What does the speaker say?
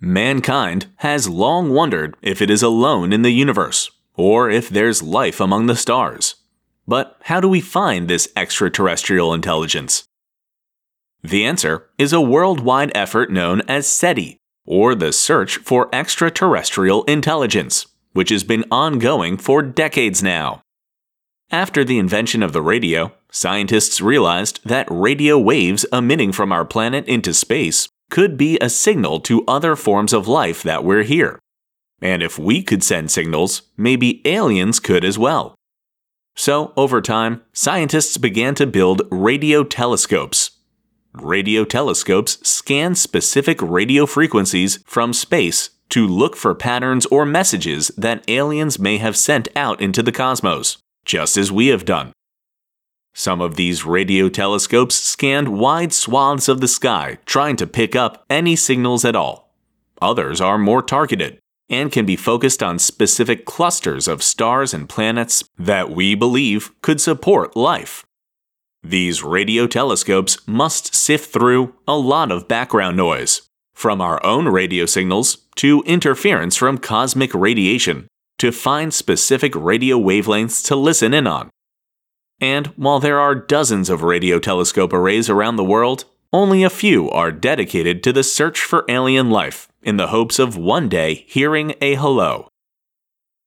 Mankind has long wondered if it is alone in the universe, or if there's life among the stars. But how do we find this extraterrestrial intelligence? The answer is a worldwide effort known as SETI, or the Search for Extraterrestrial Intelligence, which has been ongoing for decades now. After the invention of the radio, scientists realized that radio waves emitting from our planet into space could be a signal to other forms of life that we're here. And if we could send signals, maybe aliens could as well. So, over time, scientists began to build radio telescopes. Radio telescopes scan specific radio frequencies from space to look for patterns or messages that aliens may have sent out into the cosmos, just as we have done. Some of these radio telescopes scanned wide swaths of the sky, trying to pick up any signals at all. Others are more targeted and can be focused on specific clusters of stars and planets that we believe could support life. These radio telescopes must sift through a lot of background noise, from our own radio signals to interference from cosmic radiation, to find specific radio wavelengths to listen in on. And while there are dozens of radio telescope arrays around the world, only a few are dedicated to the search for alien life in the hopes of one day hearing a hello.